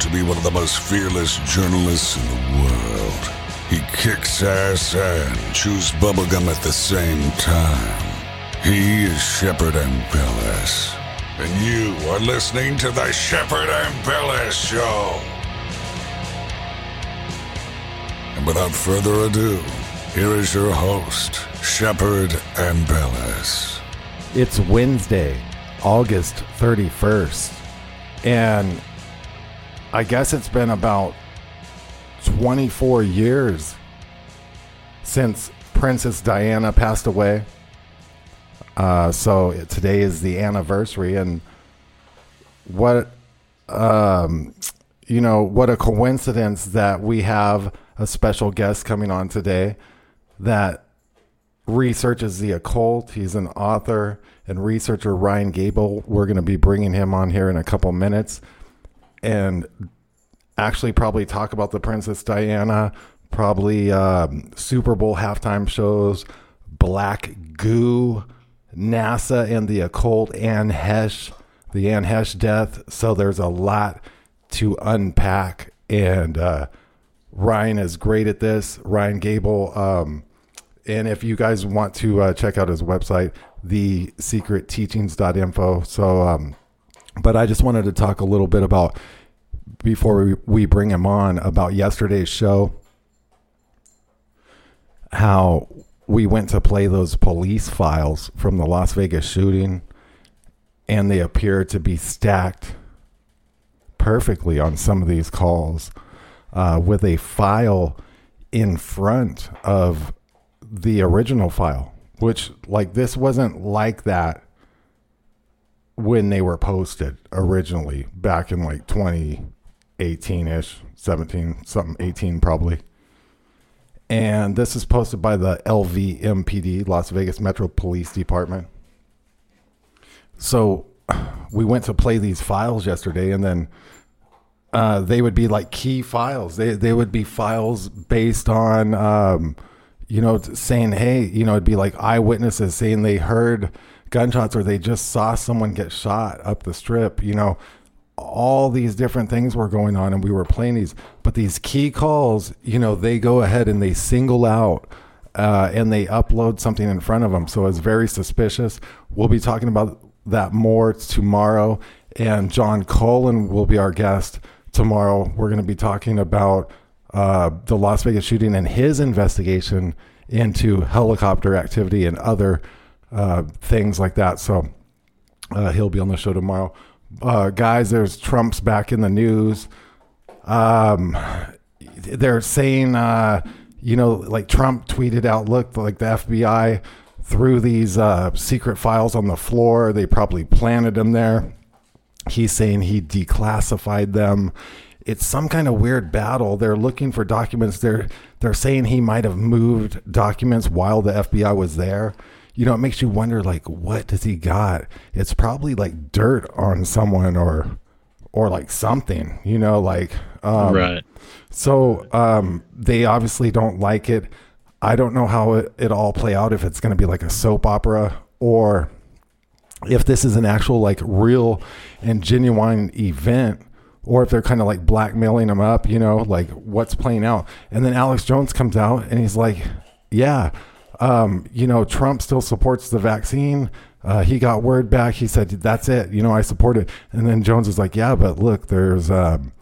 To be one of the most fearless journalists in the world. He kicks ass and chews bubblegum at the same time. He is Shepard Ambellas. And you are listening to the Shepard Ambellas Show. And without further ado, here is your host, Shepard Ambellas. It's Wednesday, August 31st. And I guess it's been about 24 years since Princess Diana passed away. Uh, so today is the anniversary, and what, um, you know, what a coincidence that we have a special guest coming on today that researches the occult. He's an author and researcher, Ryan Gable. We're going to be bringing him on here in a couple minutes and actually probably talk about the Princess Diana, probably um, Super Bowl halftime shows, Black Goo, NASA and the occult, Anne Heche, the Anne Heche death. So there's a lot to unpack, and uh, Ryan is great at this. Ryan Gable. Um, and if you guys want to uh, check out his website, thesecretteachings.info. So, um, but I just wanted to talk a little bit about before we, we bring him on about yesterday's show. How we went to play those police files from the Las Vegas shooting and they appear to be stacked perfectly on some of these calls uh, with a file in front of the original file which like this wasn't like that when they were posted originally back in like 2018 ish, 17, something 18 probably. And this is posted by the LVMPD, Las Vegas Metro Police Department. So we went to play these files yesterday, and then uh, they would be like key files. They they would be files based on, um, you know, saying, hey, you know, it'd be like eyewitnesses saying they heard gunshots or they just saw someone get shot up the strip. You know, all these different things were going on, and we were playing these. But these key calls, you know, they go ahead and they single out. Uh, and they upload something in front of them. So it's very suspicious. We'll be talking about that more tomorrow. And John Cullen will be our guest tomorrow. We're going to be talking about uh, the Las Vegas shooting and his investigation into helicopter activity and other uh, things like that. So uh, he'll be on the show tomorrow. Uh, guys, there's Trump's back in the news. Um, they're saying, uh, you know, like Trump tweeted out, look, like the FBI threw these uh, secret files on the floor. They probably planted them there. He's saying he declassified them. It's some kind of weird battle. They're looking for documents. They're they're saying he might have moved documents while the FBI was there. You know, it makes you wonder like what does he got? It's probably like dirt on someone or or like something, you know, like Um, right. So um, they obviously don't like it. I don't know how it, it all play out if it's going to be like a soap opera or if this is an actual like real and genuine event or if they're kind of like blackmailing them up, you know, like what's playing out. And then Alex Jones comes out and he's like, yeah, um, you know, Trump still supports the vaccine. Uh, he got word back. He said, that's it. You know, I support it. And then Jones was like, yeah, but look, there's um,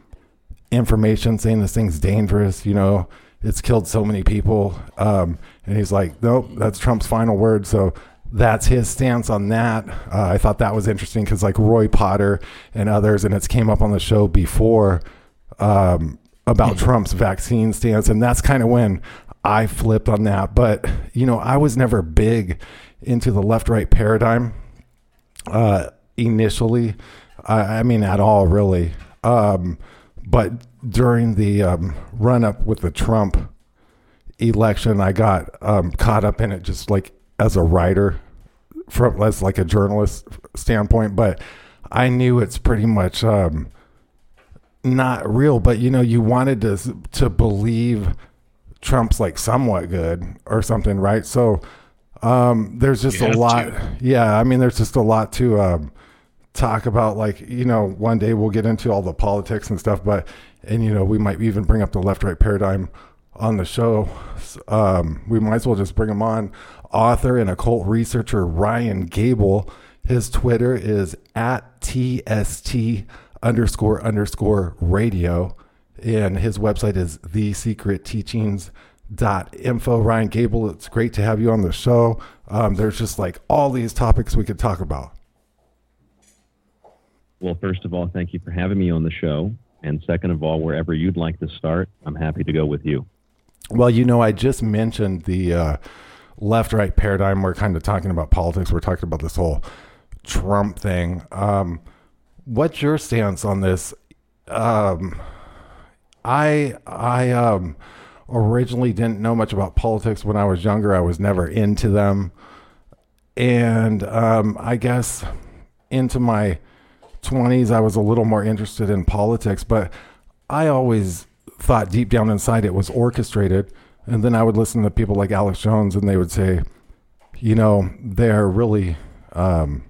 information saying this thing's dangerous. You know, it's killed so many people. Um, and he's like, nope, that's Trump's final word. So that's his stance on that. Uh, I thought that was interesting because like Roy Potter and others, and it's came up on the show before um, about Trump's vaccine stance, and that's kind of when I flipped on that. But you know, I was never big into the left-right paradigm uh, initially. I, I, mean, at all, really. Um, but during the um, run-up with the Trump election, I got um, caught up in it just like as a writer from as like a journalist standpoint, but I knew it's pretty much um, not real. But you know, you wanted to to believe Trump's like somewhat good or something, right? So um, there's just a lot. To. Yeah, I mean, there's just a lot to um, talk about. Like you know, one day we'll get into all the politics and stuff, but and you know, we might even bring up the left right paradigm on the show. Um, we might as well just bring him on author and occult researcher Ryan Gable. His Twitter is at TST underscore underscore radio. And his website is thesecretteachings.info. Ryan Gable, it's great to have you on the show. Um, there's just like all these topics we could talk about. Well, first of all, thank you for having me on the show. And second of all, wherever you'd like to start, I'm happy to go with you. Well, you know, I just mentioned the uh, left right paradigm. We're kind of talking about politics. We're talking about this whole Trump thing. Um, what's your stance on this? Um, I I um, originally didn't know much about politics when I was younger. I was never into them, and um, I guess into my twenties, I was a little more interested in politics. But I always thought deep down inside it was orchestrated and then I would listen to people like Alex Jones, and they would say, you know, they're really um,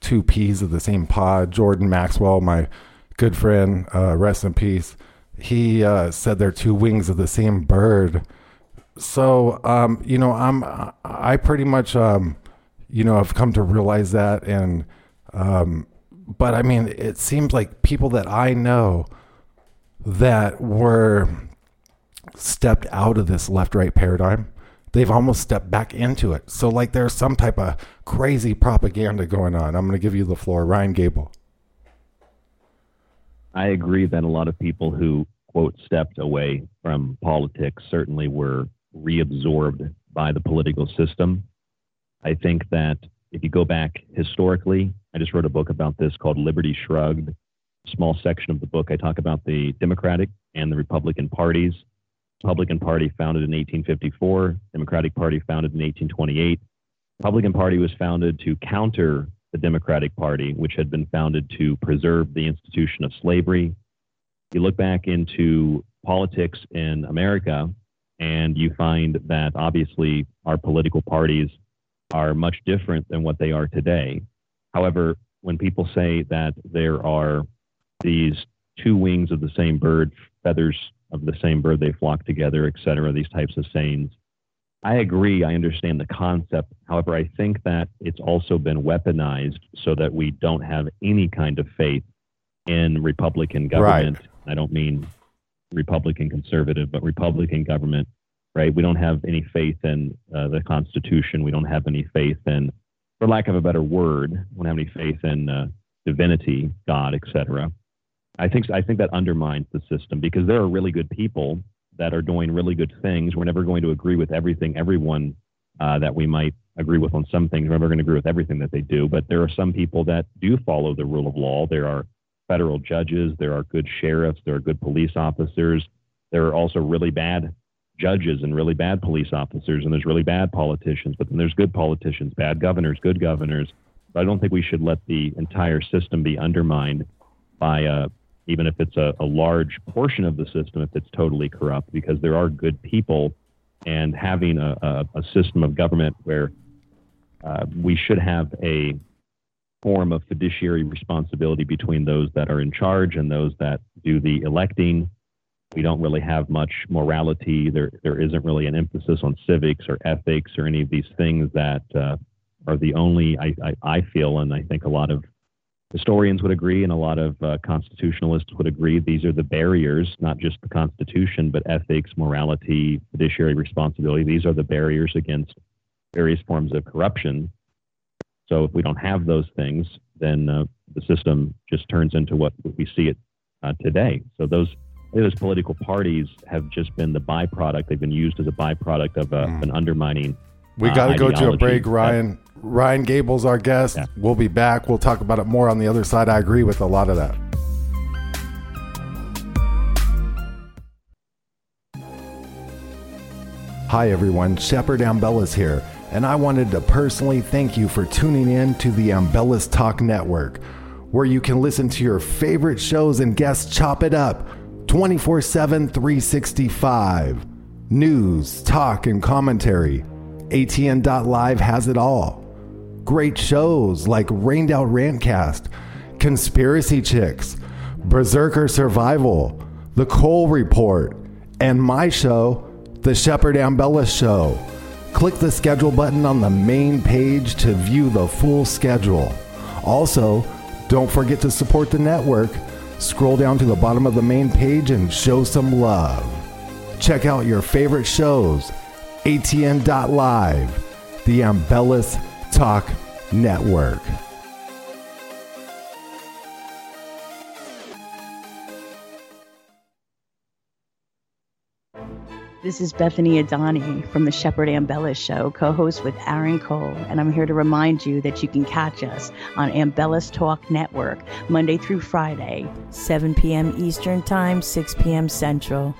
two peas of the same pod. Jordan Maxwell, my good friend, uh, rest in peace, he uh, said they're two wings of the same bird. So, um, you know, I'm I pretty much, um, you know, I've come to realize that, and um, but I mean, it seems like people that I know that were stepped out of this left right paradigm. They've almost stepped back into it. So, like, there's some type of crazy propaganda going on. I'm going to give you the floor. Ryan Gable. I agree that a lot of people who, quote, stepped away from politics certainly were reabsorbed by the political system. I think that if you go back historically, I just wrote a book about this called Liberty Shrugged. Small section of the book, I talk about the Democratic and the Republican parties Republican Party founded in 1854, Democratic Party founded in 1828. Republican Party was founded to counter the Democratic Party, which had been founded to preserve the institution of slavery. You look back into politics in America, and you find that obviously our political parties are much different than what they are today. However, when people say that there are these two wings of the same bird, feathers of the same bird they flock together, et cetera, these types of sayings. I agree. I understand the concept. However, I think that it's also been weaponized so that we don't have any kind of faith in Republican government. Right. I don't mean Republican conservative, but Republican government, right? We don't have any faith in uh, the Constitution. We don't have any faith in, for lack of a better word, we don't have any faith in uh, divinity, God, et cetera. I think I think that undermines the system because there are really good people that are doing really good things. We're never going to agree with everything everyone uh, that we might agree with on some things. We're never going to agree with everything that they do, but there are some people that do follow the rule of law. There are federal judges, there are good sheriffs, there are good police officers. There are also really bad judges and really bad police officers, and there's really bad politicians, but then there's good politicians, bad governors, good governors. But I don't think we should let the entire system be undermined by a even if it's a, a large portion of the system, if it's totally corrupt, because there are good people, and having a, a, a system of government where uh, we should have a form of fiduciary responsibility between those that are in charge and those that do the electing. We don't really have much morality. There, there isn't really an emphasis on civics or ethics or any of these things that uh, are the only, I, I, I, feel, and I think a lot of historians would agree and a lot of uh, constitutionalists would agree, these are the barriers, not just the Constitution, but ethics, morality, fiduciary responsibility. These are the barriers against various forms of corruption. So if we don't have those things, then uh, the system just turns into what we see it uh, today. So those those political parties have just been the byproduct. They've been used as a byproduct of uh, mm. an undermining. We got to uh, go to a break, Ryan. Ryan Gable's our guest. Yeah. We'll be back. We'll talk about it more on the other side. I agree with a lot of that. Hi, everyone. Shepard Ambellas here, and I wanted to personally thank you for tuning in to the Ambellas Talk Network, where you can listen to your favorite shows and guests chop it up 24 7, 365. News, talk, and commentary. ATN.live has it all. Great shows like Rained Out Rantcast, Conspiracy Chicks, Berserker Survival, The Cole Report, and my show, The Shepard Ambellas Show. Click the schedule button on the main page to view the full schedule. Also, don't forget to support the network. Scroll down to the bottom of the main page and show some love. Check out your favorite shows, ATN.live, the Ambellas Talk Network. This is Bethany Adani from the Shepard Ambellas Show, co host with Aaron Cole, and I'm here to remind you that you can catch us on Ambellas Talk Network Monday through Friday, 7 p.m. Eastern Time, 6 p.m. Central.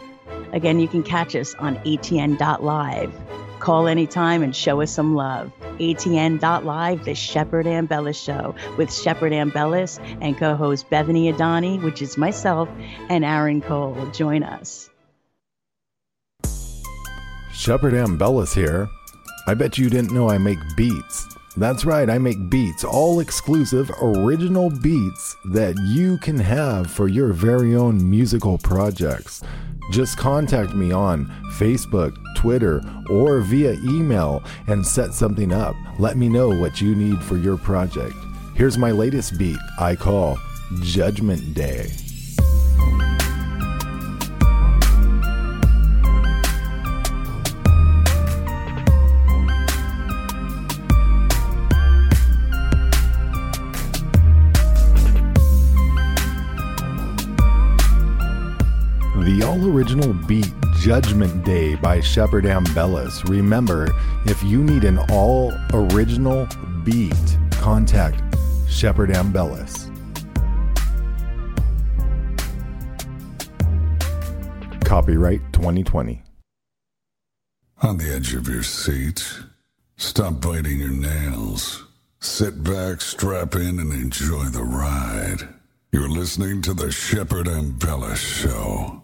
Again, you can catch us on ATN.live. Call anytime and show us some love. ATN.live, the Shepard Ambellas Show with Shepard Ambellas and co host Bethany Adani, which is myself, and Aaron Cole. Join us. Shepard Ambellas here. I bet you didn't know I make beats. That's right, I make beats, all exclusive, original beats that you can have for your very own musical projects. Just contact me on Facebook, Twitter, or via email and set something up. Let me know what you need for your project. Here's my latest beat I call Judgment Day. The all original beat Judgment Day by Shepard Ambellas. Remember, if you need an all original beat, contact Shepard Ambellas. Copyright 2020. On the edge of your seat, stop biting your nails. Sit back, strap in, and enjoy the ride. You're listening to the Shepard Ambellas Show.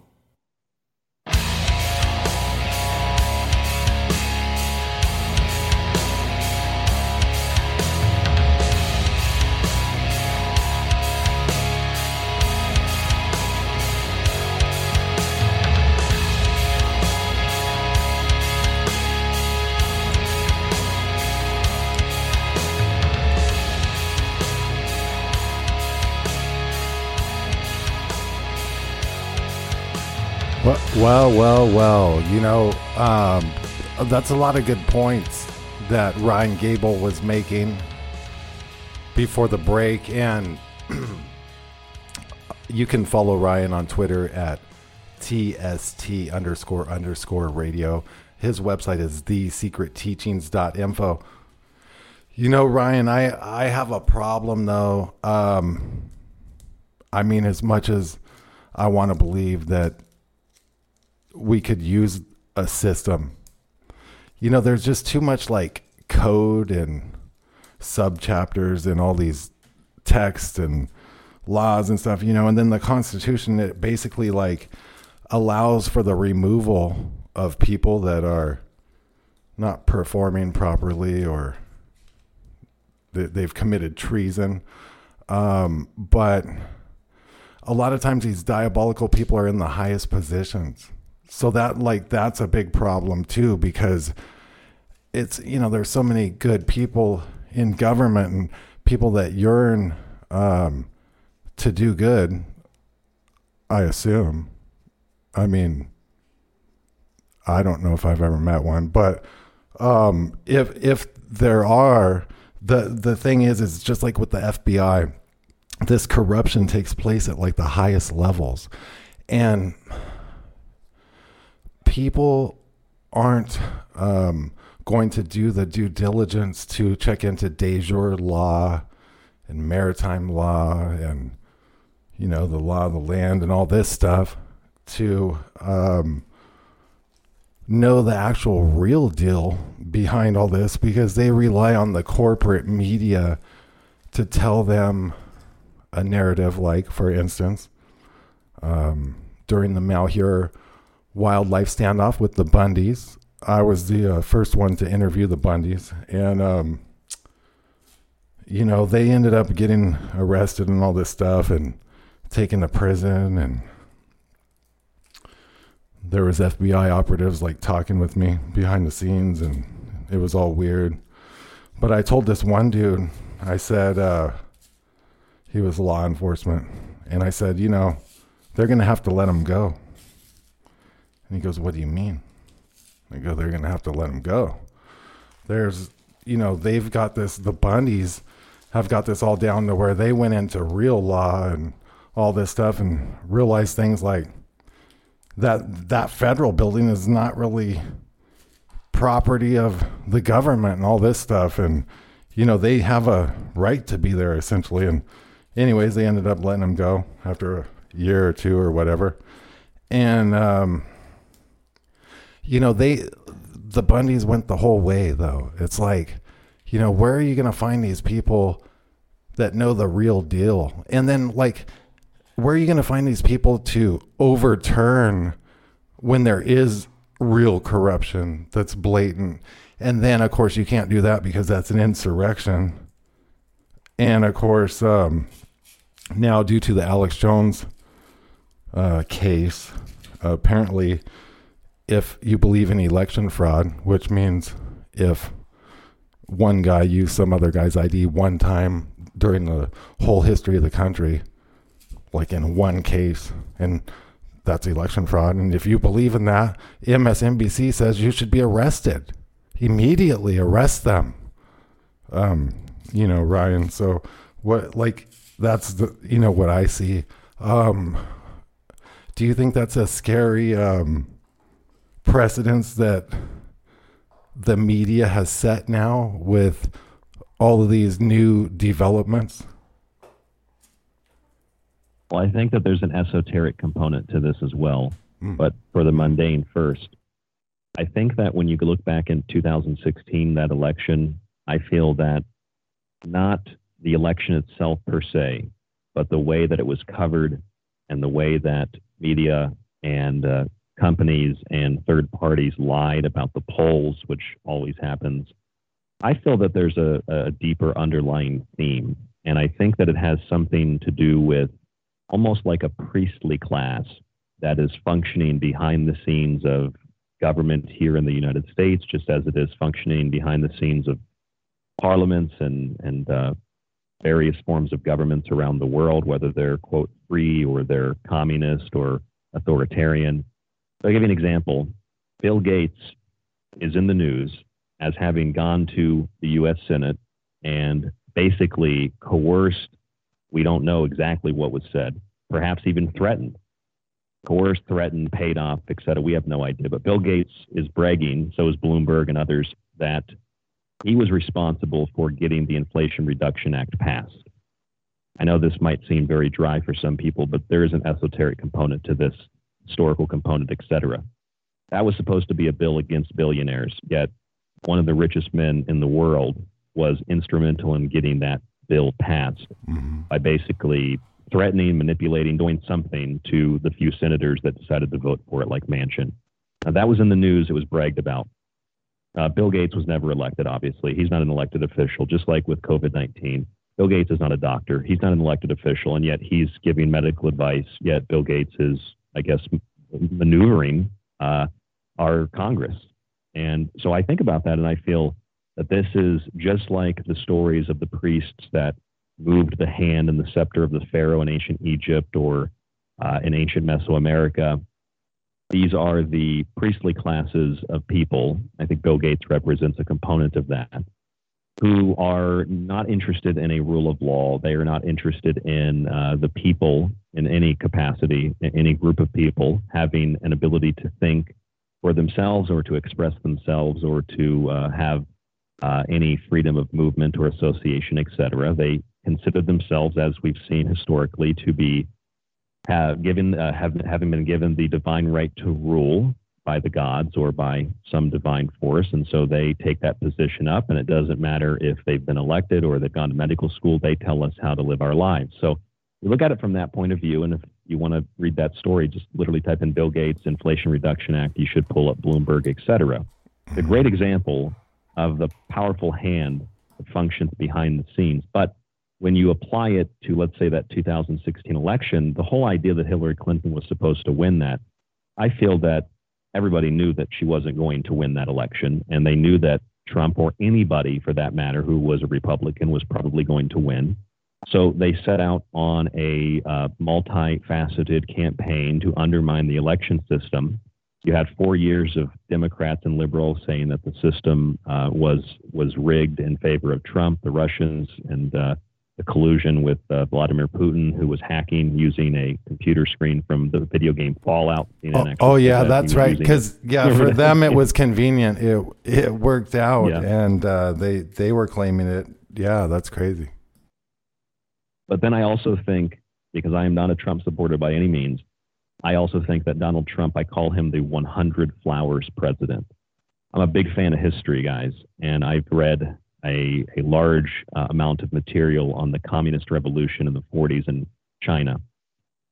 Well, well, well. You know, um, that's a lot of good points that Ryan Gable was making before the break. And you can follow Ryan on Twitter at TST underscore underscore radio. His website is thesecretteachings.info. You know, Ryan, I, I have a problem though. Um, I mean, as much as I want to believe that we could use a system. You know, there's just too much like code and sub chapters and all these texts and laws and stuff, you know, and then the Constitution it basically like allows for the removal of people that are not performing properly or they've committed treason. Um, but a lot of times these diabolical people are in the highest positions. So that like that's a big problem too because it's you know there's so many good people in government and people that yearn um, to do good. I assume. I mean, I don't know if I've ever met one, but um, if if there are, the the thing is, is just like with the FBI, this corruption takes place at like the highest levels, and people aren't um, going to do the due diligence to check into de jure law and maritime law and you know the law of the land and all this stuff to um, know the actual real deal behind all this because they rely on the corporate media to tell them a narrative like for instance um, during the malheur wildlife standoff with the bundys i was the uh, first one to interview the bundys and um, you know they ended up getting arrested and all this stuff and taken to prison and there was FBI operatives like talking with me behind the scenes and it was all weird. But I told this one dude, I said uh, he was law enforcement, and I said, you know, they're gonna have to let him go. And he goes, "What do you mean?" I go, "They're gonna have to let him go." There's, you know, they've got this. The Bundys have got this all down to where they went into real law and all this stuff and realized things like that that federal building is not really property of the government and all this stuff and you know they have a right to be there essentially and anyways they ended up letting him go after a year or two or whatever and um you know they the bundys went the whole way though it's like you know where are you going to find these people that know the real deal and then like where are you going to find these people to overturn when there is real corruption that's blatant? And then, of course, you can't do that because that's an insurrection. And of course, um, now due to the Alex Jones uh, case, apparently, if you believe in election fraud, which means if one guy used some other guy's ID one time during the whole history of the country, like in one case, and that's election fraud. And if you believe in that, MSNBC says you should be arrested immediately. Arrest them. Um, you know, Ryan. So what? Like that's the you know what I see. Um, do you think that's a scary um, precedence that the media has set now with all of these new developments? Well, I think that there's an esoteric component to this as well. Mm. But for the mundane first, I think that when you look back in 2016, that election, I feel that not the election itself per se, but the way that it was covered and the way that media and uh, companies and third parties lied about the polls, which always happens. I feel that there's a, a deeper underlying theme. And I think that it has something to do with almost like a priestly class that is functioning behind the scenes of government here in the United States, just as it is functioning behind the scenes of parliaments and and uh, various forms of governments around the world, whether they're quote free or they're communist or authoritarian. I'll give you an example. Bill Gates is in the news as having gone to the U.S. Senate and basically coerced we don't know exactly what was said, perhaps even threatened, coerced, threatened, paid off, et cetera. We have no idea. But Bill Gates is bragging, so is Bloomberg and others, that he was responsible for getting the Inflation Reduction Act passed. I know this might seem very dry for some people, but there is an esoteric component to this, historical component, et cetera. That was supposed to be a bill against billionaires, yet one of the richest men in the world was instrumental in getting that bill passed mm-hmm. by basically threatening, manipulating, doing something to the few senators that decided to vote for it, like Manchin. Now, that was in the news. It was bragged about. Uh, Bill Gates was never elected, obviously. He's not an elected official, just like with COVID 19. Bill Gates is not a doctor. He's not an elected official, and yet he's giving medical advice. Yet Bill Gates is, I guess, maneuvering uh, our Congress. And so I think about that and I feel that this is just like the stories of the priests that moved the hand and the scepter of the Pharaoh in ancient Egypt or uh, in ancient Mesoamerica. These are the priestly classes of people. I think Bill Gates represents a component of that, who are not interested in a rule of law. They are not interested in uh, the people in any capacity, in any group of people having an ability to think for themselves or to express themselves or to uh, have uh, any freedom of movement or association, etc. They consider themselves, as we've seen historically, to be have given uh, have, having been given the divine right to rule by the gods or by some divine force, and so they take that position up. And it doesn't matter if they've been elected or they've gone to medical school; they tell us how to live our lives. So we look at it from that point of view, and if you want to read that story, just literally type in Bill Gates Inflation Reduction Act. You should pull up Bloomberg, etc. A great example of the powerful hand that functions behind the scenes. But when you apply it to, let's say, that 2016 election, the whole idea that Hillary Clinton was supposed to win that, I feel that everybody knew that she wasn't going to win that election, and they knew that Trump or anybody for that matter who was a Republican was probably going to win. So they set out on a uh, multifaceted campaign to undermine the election system. You had four years of Democrats and liberals saying that the system uh, was was rigged in favor of Trump, the Russians, and uh, the collusion with uh, Vladimir Putin, who was hacking using a computer screen from the video game Fallout. Oh, oh, yeah, that's right. Because yeah, for them it was convenient. It it worked out, yeah. and uh, they they were claiming it. Yeah, that's crazy. But then I also think, because I am not a Trump supporter by any means, I also think that Donald Trump, I call him the 100 flowers president. I'm a big fan of history, guys, and I've read a, a large uh, amount of material on the communist revolution in the 40s in China.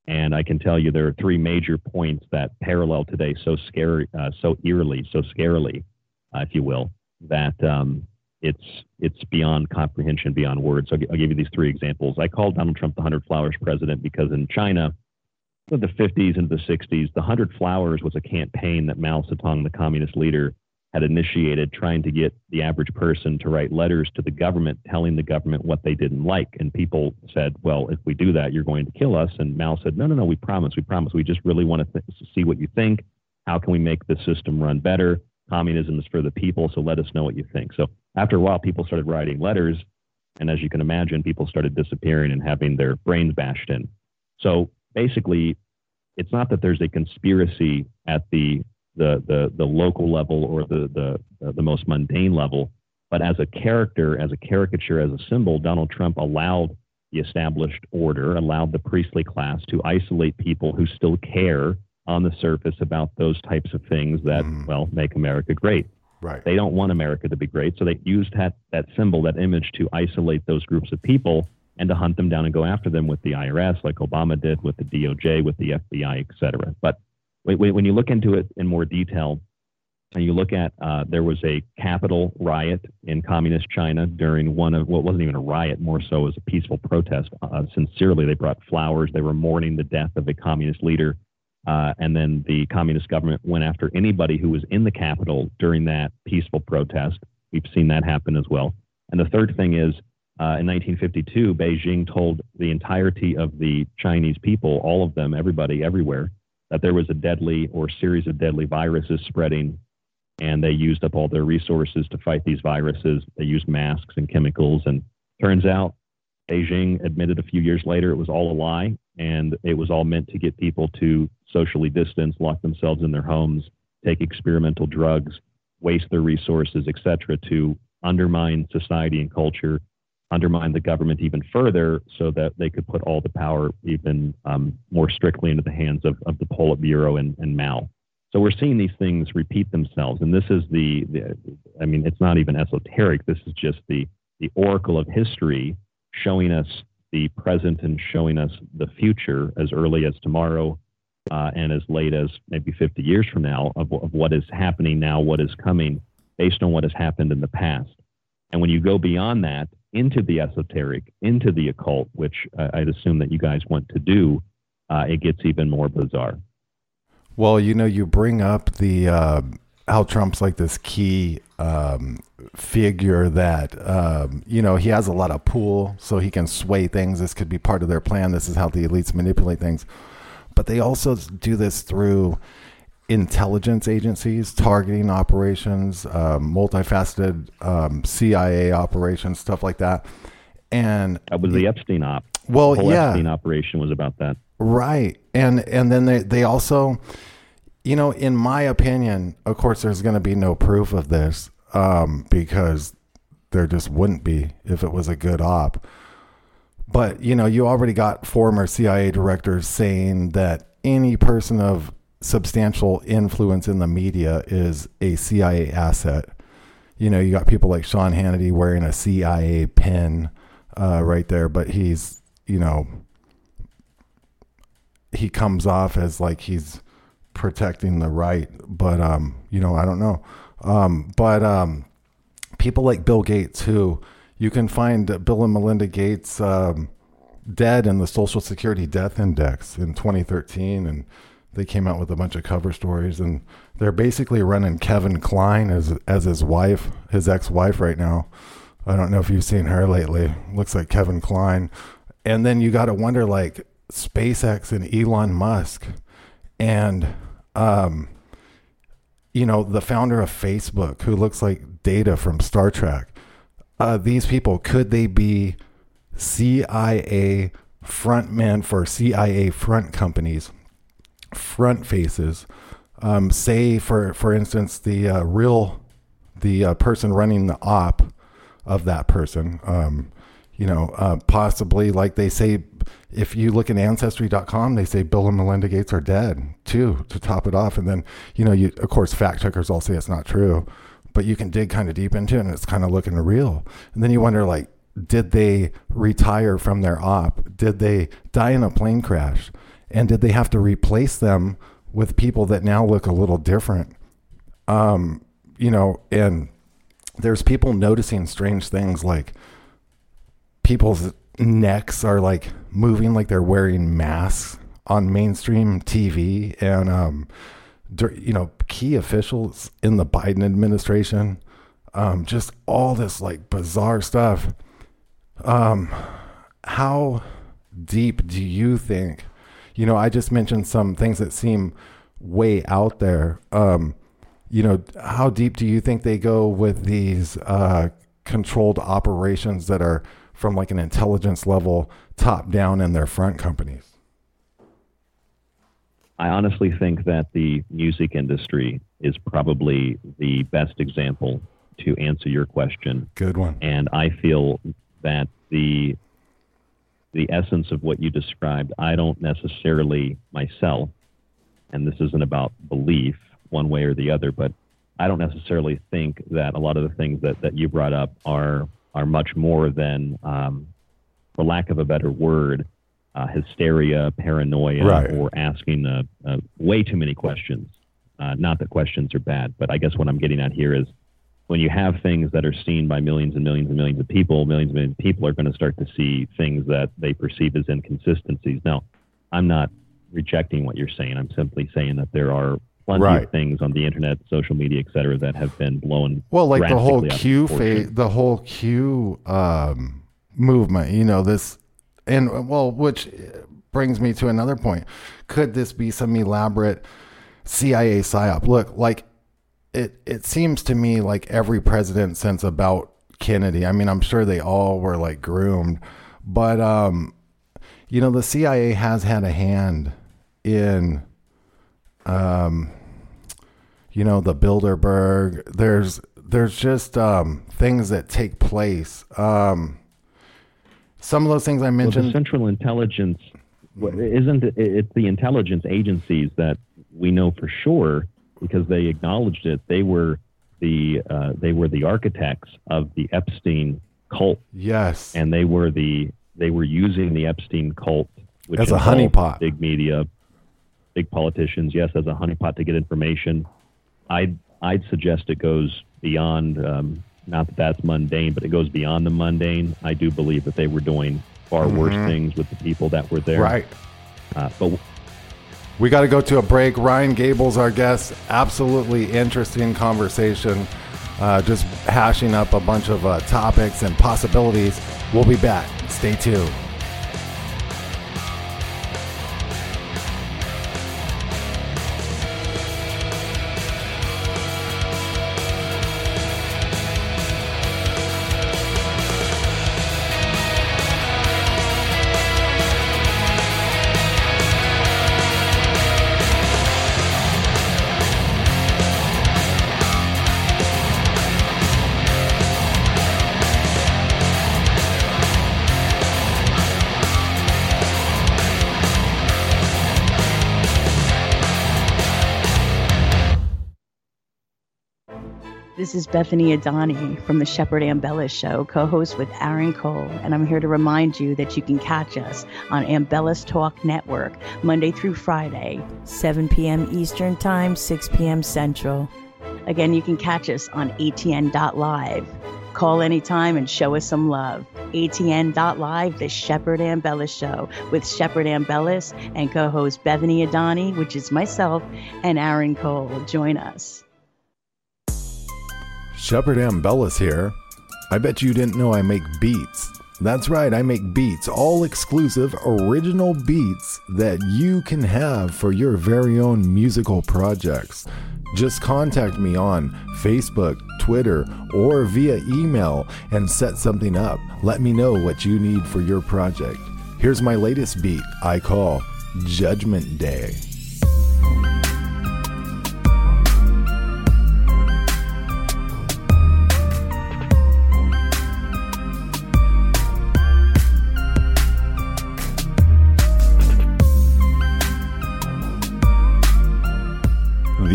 And I can tell you there are three major points that parallel today so scary, uh, so eerily, so scarily, uh, if you will, that um, it's it's beyond comprehension, beyond words. So I'll, give you these three examples. I call Donald Trump the hundred flowers president because in China, in the 50s and the 60s, the hundred flowers was a campaign that Mao Zedong, the communist leader, had initiated, trying to get the average person to write letters to the government, telling the government what they didn't like. And people said, "Well, if we do that, you're going to kill us." And Mao said, "No, no, no. We promise. We promise. We just really want to th- see what you think. How can we make the system run better? Communism is for the people, so let us know what you think." So after a while, people started writing letters. And as you can imagine, people started disappearing and having their brains bashed in. So basically, it's not that there's a conspiracy at the the the, the local level or the, the the most mundane level, but as a character, as a caricature, as a symbol, Donald Trump allowed the established order, allowed the priestly class to isolate people who still care on the surface about those types of things that, mm. well, make America great. Right. They don't want America to be great, so they used that that symbol, that image, to isolate those groups of people and to hunt them down and go after them with the IRS, like Obama did with the DOJ, with the FBI, et cetera. But when you look into it in more detail, and you look at uh, there was a capital riot in communist China during one of what well, wasn't even a riot, more so as a peaceful protest. Uh, sincerely, they brought flowers. They were mourning the death of a communist leader uh, and then the communist government went after anybody who was in the capital during that peaceful protest. We've seen that happen as well. And the third thing is, uh, in 1952, Beijing told the entirety of the Chinese people, all of them, everybody, everywhere, that there was a deadly or series of deadly viruses spreading, and they used up all their resources to fight these viruses. They used masks and chemicals, and turns out Beijing admitted a few years later it was all a lie, and it was all meant to get people to socially distance, lock themselves in their homes, take experimental drugs, waste their resources, etc., to undermine society and culture, undermine the government even further, so that they could put all the power even um, more strictly into the hands of, of the Politburo and, and Mao. So we're seeing these things repeat themselves, and this is the, the I mean, it's not even esoteric. This is just the the oracle of history showing us the present and showing us the future as early as tomorrow uh, and as late as maybe 50 years from now of, of what is happening now, what is coming, based on what has happened in the past. And when you go beyond that into the esoteric, into the occult, which uh, I'd assume that you guys want to do, uh, it gets even more bizarre. Well, you know, you bring up the uh, how Trump's like this key um, figure that um, you know he has a lot of pull, so he can sway things. This could be part of their plan. This is how the elites manipulate things, but they also do this through intelligence agencies, targeting operations, um, multifaceted um, CIA operations, stuff like that. And that was the Epstein op. Well, the whole yeah, Epstein operation was about that. Right, and and then they they also, you know, in my opinion, of course, there's going to be no proof of this um, because there just wouldn't be if it was a good op. But you know, you already got former CIA directors saying that any person of substantial influence in the media is a CIA asset. You know, you got people like Sean Hannity wearing a CIA pin uh, right there, but he's, you know, he comes off as like he's protecting the right, but um, you know, I don't know. Um, but um, people like Bill Gates, who you can find Bill and Melinda Gates um, dead in the Social Security Death Index in 2013, and they came out with a bunch of cover stories, and they're basically running Kevin Kline as as his wife, his ex-wife right now. I don't know if you've seen her lately. Looks like Kevin Kline. And then you got to wonder like SpaceX and Elon Musk and um you know the founder of Facebook who looks like Data from Star Trek. Uh, these people could they be CIA frontmen for CIA front companies front faces. Um, say, for for instance, the uh, real the uh, person running the op of that person. Um, you know, uh, possibly like they say, if you look at ancestry.com, they say Bill and Melinda Gates are dead too, to top it off. And then, you know, you, of course, fact checkers all say it's not true, but you can dig kind of deep into it and it's kind of looking real. And then you wonder, like, did they retire from their op? Did they die in a plane crash? And did they have to replace them with people that now look a little different? Um you know and there's people noticing strange things like people's necks are like moving like they're wearing masks on mainstream TV and um you know key officials in the Biden administration um just all this like bizarre stuff. Um how deep do you think you know, I just mentioned some things that seem way out there. Um, you know, how deep do you think they go with these uh, controlled operations that are from like an intelligence level top down in their front companies? I honestly think that the music industry is probably the best example to answer your question. Good one. And I feel that the the essence of what you described, I don't necessarily myself, and this isn't about belief one way or the other, but I don't necessarily think that a lot of the things that, that you brought up are are much more than, um, for lack of a better word, uh, hysteria, paranoia, right. or asking uh, uh, way too many questions. Uh, not that questions are bad, but I guess what I'm getting at here is when you have things that are seen by millions and millions and millions of people, millions and millions of people are going to start to see things that they perceive as inconsistencies. Now, I'm not rejecting what you're saying. I'm simply saying that there are plenty right. of things on the internet, social media, et cetera, that have been blown. Well, like the whole Q phase, the whole Q um, movement. You know this, and well, which brings me to another point. Could this be some elaborate CIA psyop? Look, like it it seems to me like every president since about Kennedy. I mean, I'm sure they all were like groomed, but um, you know, the CIA has had a hand in, um, you know, the Bilderberg. There's there's just um things that take place. Um, some of those things I mentioned. Well, the Central Intelligence isn't it, it's the intelligence agencies that we know for sure because they acknowledged it. They were the uh, they were the architects of the Epstein cult. Yes, and they were the they were using the Epstein cult, which As a honeypot. big media, big politicians, yes, as a honeypot to get information. I'd I'd suggest it goes beyond. Um, not that that's mundane, but it goes beyond the mundane. I do believe that they were doing far worse things with the people that were there. Right. Uh, but We got to go to a break. Ryan Gable's our guest. Absolutely interesting conversation. Uh, just hashing up a bunch of uh, topics and possibilities. We'll be back. Stay tuned. This is Bethany Adani from the Shepard Ambellas Show, co host with Aaron Cole, and I'm here to remind you that you can catch us on Ambellas Talk Network Monday through Friday, 7 p.m. Eastern Time, 6 p.m. Central. Again, you can catch us on ATN.live. Call anytime and show us some love. ATN.live, the Shepard Ambellas Show with Shepard Ambellas and co host Bethany Adani, which is myself, and Aaron Cole. Join us. Shepard Ambellas here. I bet you didn't know I make beats. That's right, I make beats, all exclusive, original beats that you can have for your very own musical projects. Just contact me on Facebook, Twitter, or via email and set something up. Let me know what you need for your project. Here's my latest beat I call Judgment Day.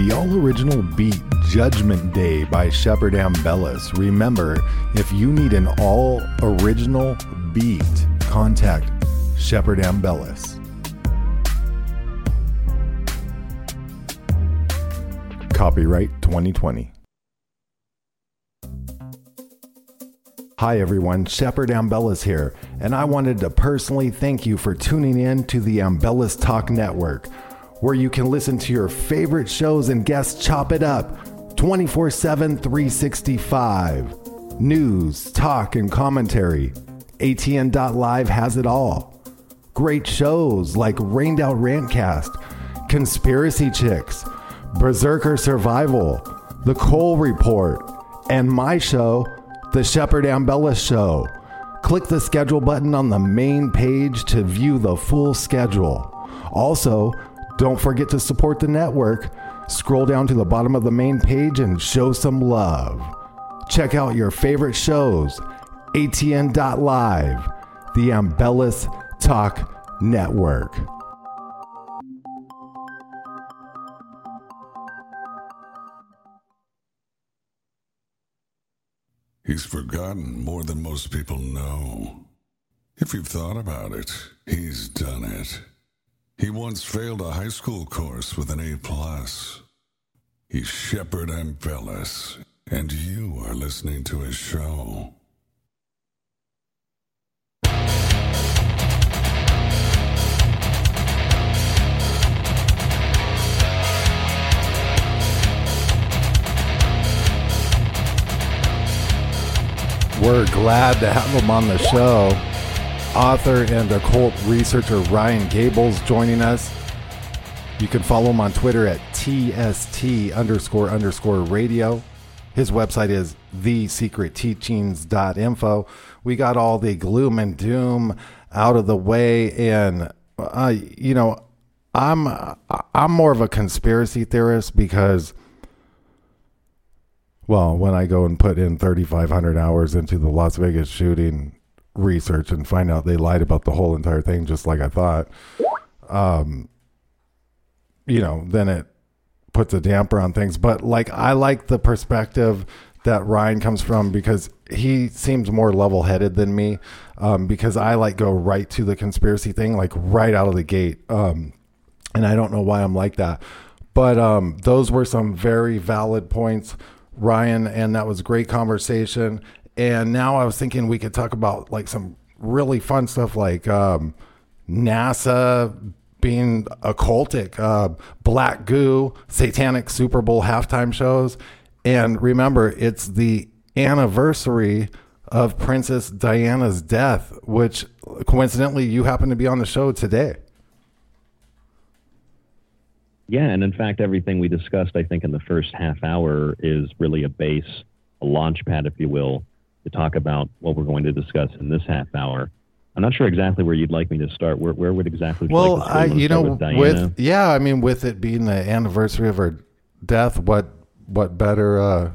The all original beat Judgment Day by Shepard Ambellas. Remember, if you need an all original beat, contact Shepard Ambellas. Copyright 2020. Hi everyone, Shepard Ambellas here, and I wanted to personally thank you for tuning in to the Ambellas Talk Network, where you can listen to your favorite shows and guests chop it up 24 7, 365. News, talk, and commentary. ATN.live has it all. Great shows like Rained Out Rantcast, Conspiracy Chicks, Berserker Survival, The Cole Report, and my show, The Shepard Ambella Show. Click the schedule button on the main page to view the full schedule. Also, don't forget to support the network. Scroll down to the bottom of the main page and show some love. Check out your favorite shows, ATN.live, the Ambellas Talk Network. He's forgotten more than most people know. If you've thought about it, he's done it. He once failed a high school course with an A plus. He's Shepard Ambellas, and you are listening to his show. We're glad to have him on the show. Author and occult researcher Ryan Gables joining us. You can follow him on Twitter at TST underscore underscore radio. His website is thesecretteachings.info. We got all the gloom and doom out of the way, and uh, you know, I'm I'm more of a conspiracy theorist because well, when I go and put in 3,500 hours into the Las Vegas shooting research and find out they lied about the whole entire thing, just like I thought, um, you know, then it puts a damper on things. But like, I like the perspective that Ryan comes from because he seems more level headed than me. Um, because I like go right to the conspiracy thing, like right out of the gate. Um, and I don't know why I'm like that. But um, those were some very valid points, Ryan, and that was great conversation. And now I was thinking we could talk about like some really fun stuff like um, NASA being occultic, uh, black goo, satanic Super Bowl halftime shows. And remember, it's the anniversary of Princess Diana's death, which coincidentally you happen to be on the show today. Yeah, and in fact, everything we discussed, I think, in the first half hour is really a base, a launch pad, if you will, to talk about what we're going to discuss in this half hour. I'm not sure exactly where you'd like me to start. Where, where would exactly? well, like I, you know, with, with, yeah, I mean, with it being the anniversary of her death, what what better? Uh,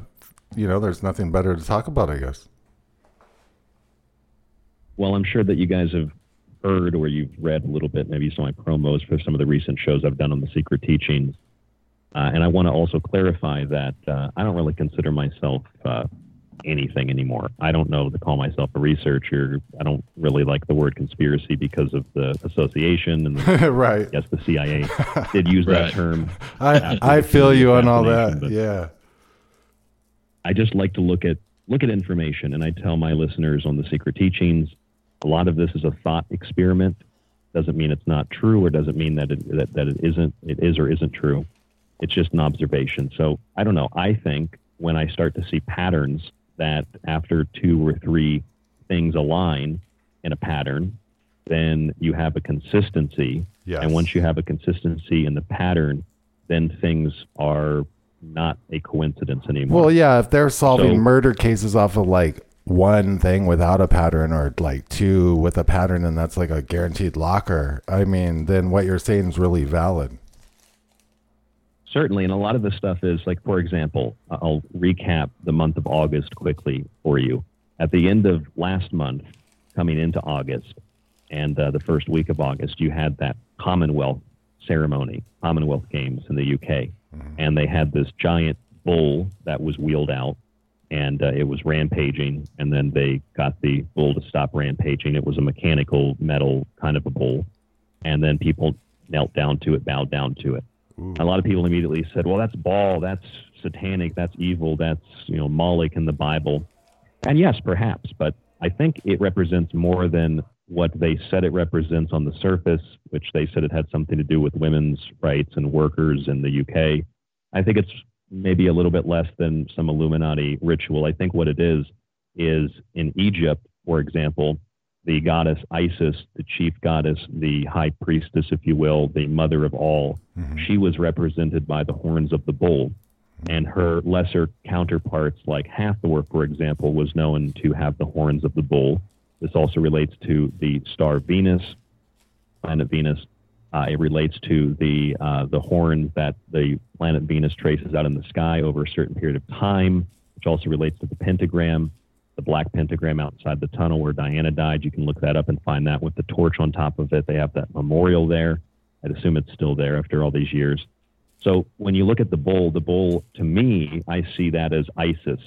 you know, there's nothing better to talk about, I guess. Well, I'm sure that you guys have heard or you've read a little bit, maybe some of my promos for some of the recent shows I've done on the secret teachings. Uh, and I want to also clarify that uh, I don't really consider myself uh, anything anymore. I don't know to call myself a researcher. I don't really like the word conspiracy because of the association and the, right. Yes, the CIA did use right. that term. I I feel you on all that. Yeah. I just like to look at look at information, and I tell my listeners on the secret teachings a lot of this is a thought experiment. Doesn't mean it's not true, or doesn't mean that it, that, that it isn't. It is or isn't true. It's just an observation. So I don't know. I think when I start to see patterns that after two or three things align in a pattern, then you have a consistency. Yes. And once you have a consistency in the pattern, then things are not a coincidence anymore. Well, yeah, if they're solving so, murder cases off of like one thing without a pattern or like two with a pattern and that's like a guaranteed locker, I mean, then what you're saying is really valid. Certainly. And a lot of the stuff is like, for example, I'll recap the month of August quickly for you. At the end of last month, coming into August, and uh, the first week of August, you had that Commonwealth ceremony, Commonwealth Games in the UK. Mm-hmm. And they had this giant bull that was wheeled out and uh, it was rampaging. And then they got the bull to stop rampaging. It was a mechanical metal kind of a bull, and then people knelt down to it, bowed down to it. A lot of people immediately said, "Well, that's Baal, that's satanic, that's evil, that's you know Moloch in the Bible." And yes, perhaps, but I think it represents more than what they said it represents on the surface, which they said it had something to do with women's rights and workers in the UK. I think it's maybe a little bit less than some Illuminati ritual. I think what it is is in Egypt, for example, the goddess Isis, the chief goddess, the high priestess, if you will, the mother of all, mm-hmm. she was represented by the horns of the bull. And her lesser counterparts, like Hathor, for example, was known to have the horns of the bull. This also relates to the star Venus, planet Venus, uh, it relates to the uh, the horn that the planet Venus traces out in the sky over a certain period of time, which also relates to the pentagram, the black pentagram outside the tunnel where Diana died. You can look that up and find that with the torch on top of it. They have that memorial there. I'd assume it's still there after all these years. So when you look at the bull, the bull to me, I see that as Isis.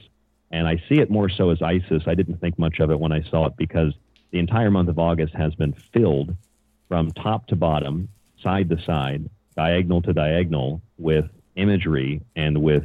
And I see it more so as Isis. I didn't think much of it when I saw it because the entire month of August has been filled from top to bottom, side to side, diagonal to diagonal, with imagery and with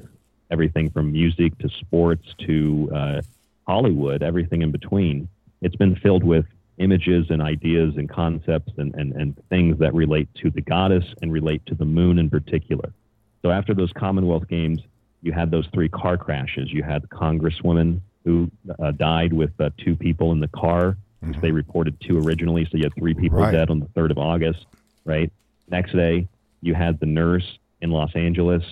everything from music to sports to uh, Hollywood, everything in between. It's been filled with images and ideas and concepts and, and, and things that relate to the goddess and relate to the moon in particular. So after those Commonwealth Games, you had those three car crashes. You had the congresswoman who uh, died with uh, two people in the car Mm-hmm. They reported two originally, so you had three people right. dead on the 3rd of August, right? Next day, you had the nurse in Los Angeles.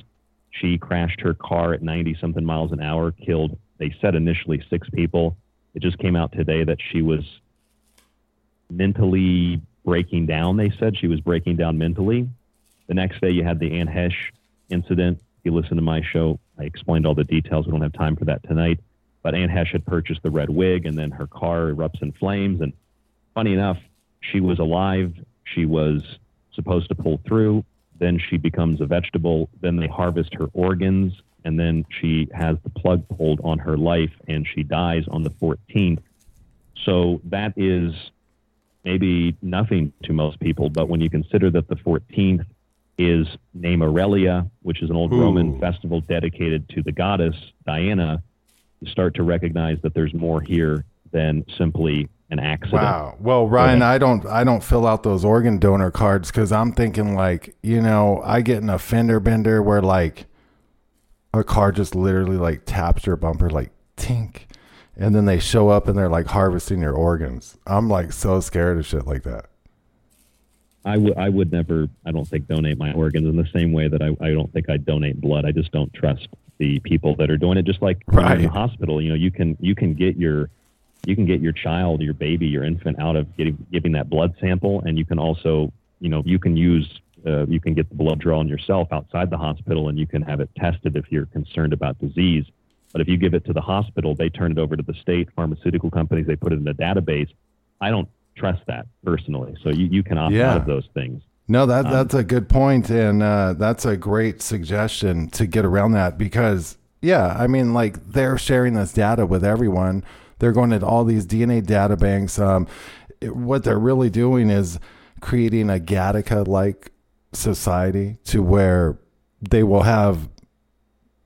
She crashed her car at 90 something miles an hour, killed, they said initially six people. It just came out today that she was mentally breaking down. They said she was breaking down mentally. The next day, you had the Anne Heche incident. If you listen to my show, I explained all the details. We don't have time for that tonight. But Anne Heche had purchased the red wig, and then her car erupts in flames. And funny enough, she was alive. She was supposed to pull through. Then she becomes a vegetable. Then they harvest her organs and then she has the plug pulled on her life and she dies on the 14th. So that is maybe nothing to most people, but when you consider that the 14th is Nemoralia, which is an old Ooh. Roman festival dedicated to the goddess Diana, you start to recognize that there's more here than simply an accident. Wow. Well, Ryan, I don't I don't fill out those organ donor cards because I'm thinking like, you know, I get in a fender bender where like a car just literally like taps your bumper like tink. And then they show up and they're like harvesting your organs. I'm like so scared of shit like that. I would I would never I don't think donate my organs in the same way that I, I don't think I donate blood. I just don't trust the people that are doing it. Just like right. in the hospital, you know, you can you can get your you can get your child, your baby, your infant out of getting giving that blood sample, and you can also you know you can use uh, you can get the blood drawn yourself outside the hospital, and you can have it tested if you're concerned about disease. But if you give it to the hospital, they turn it over to the state pharmaceutical companies. They put it in a database. I don't trust that personally. So you, you can opt yeah. out of those things. No, that um, that's a good point, and uh, that's a great suggestion to get around that because yeah, I mean, like they're sharing this data with everyone. They're going to all these DNA data banks. Um, it, what they're really doing is creating a Gattaca like society to where they will have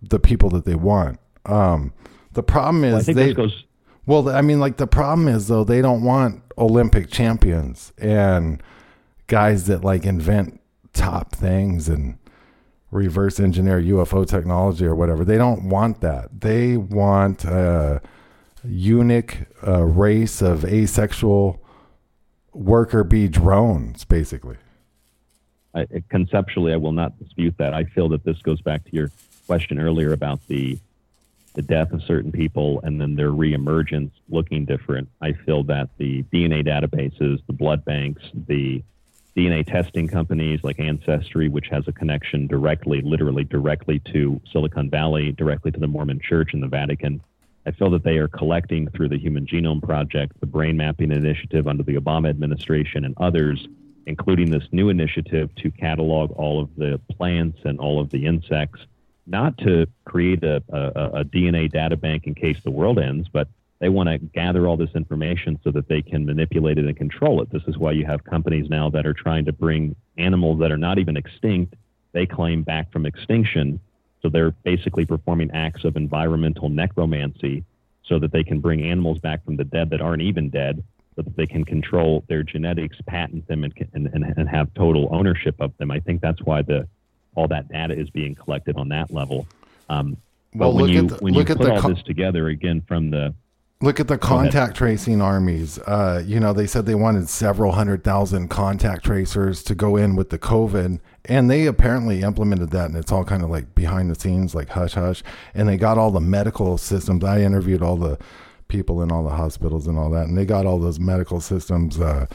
the people that they want. Um, the problem is well, they goes. Well, I mean, like the problem is though they don't want Olympic champions and guys that like invent top things and reverse engineer UFO technology or whatever. They don't want that. They want a unique uh, race of asexual worker bee drones, basically. I, conceptually, I will not dispute that. I feel that this goes back to your question earlier about the the death of certain people and then their reemergence looking different. I feel that the DNA databases, the blood banks, the DNA testing companies like Ancestry, which has a connection directly, literally directly to Silicon Valley, directly to the Mormon Church and the Vatican. I feel that they are collecting through the Human Genome Project, the Brain Mapping Initiative under the Obama administration, and others, including this new initiative to catalog all of the plants and all of the insects not to create a, a, a DNA data bank in case the world ends, but they want to gather all this information so that they can manipulate it and control it. This is why you have companies now that are trying to bring animals that are not even extinct, they claim back from extinction. So they're basically performing acts of environmental necromancy so that they can bring animals back from the dead that aren't even dead, so that they can control their genetics, patent them, and, and, and have total ownership of them. I think that's why the all that data is being collected on that level. Um, well, when you the, when you put all co- this together again from the look at the contact tracing armies. Uh, you know, they said they wanted several hundred thousand contact tracers to go in with the COVID, and they apparently implemented that, and it's all kind of like behind the scenes, like hush hush. And they got all the medical systems. I interviewed all the people in all the hospitals and all that, and they got all those medical systems. Uh,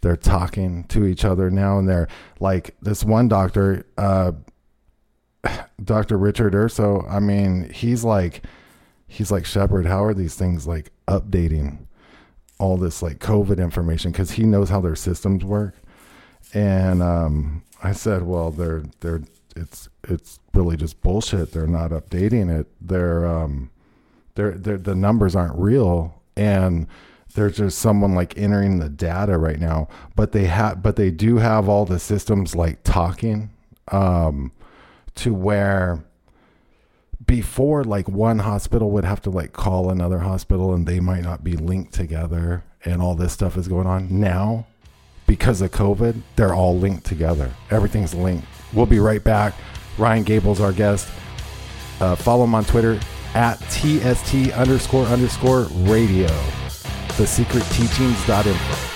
they're talking to each other now and they're like this one doctor uh, dr richard urso i mean he's like he's like shepard. How are these things like updating all this like covid information? Because he knows how their systems work. And um, i said well they're they're it's it's really just bullshit. They're not updating it. They're um they're, they're the numbers aren't real. And there's just someone like entering the data right now but they have but they do have all the systems like talking um to where before like one hospital would have to like call another hospital and they might not be linked together and all this stuff is going on. Now because of covid they're all linked together. Everything's linked. We'll be right back. Ryan gable's our guest. Uh, follow him on twitter at tst underscore underscore radio. Thesecretteachings.info.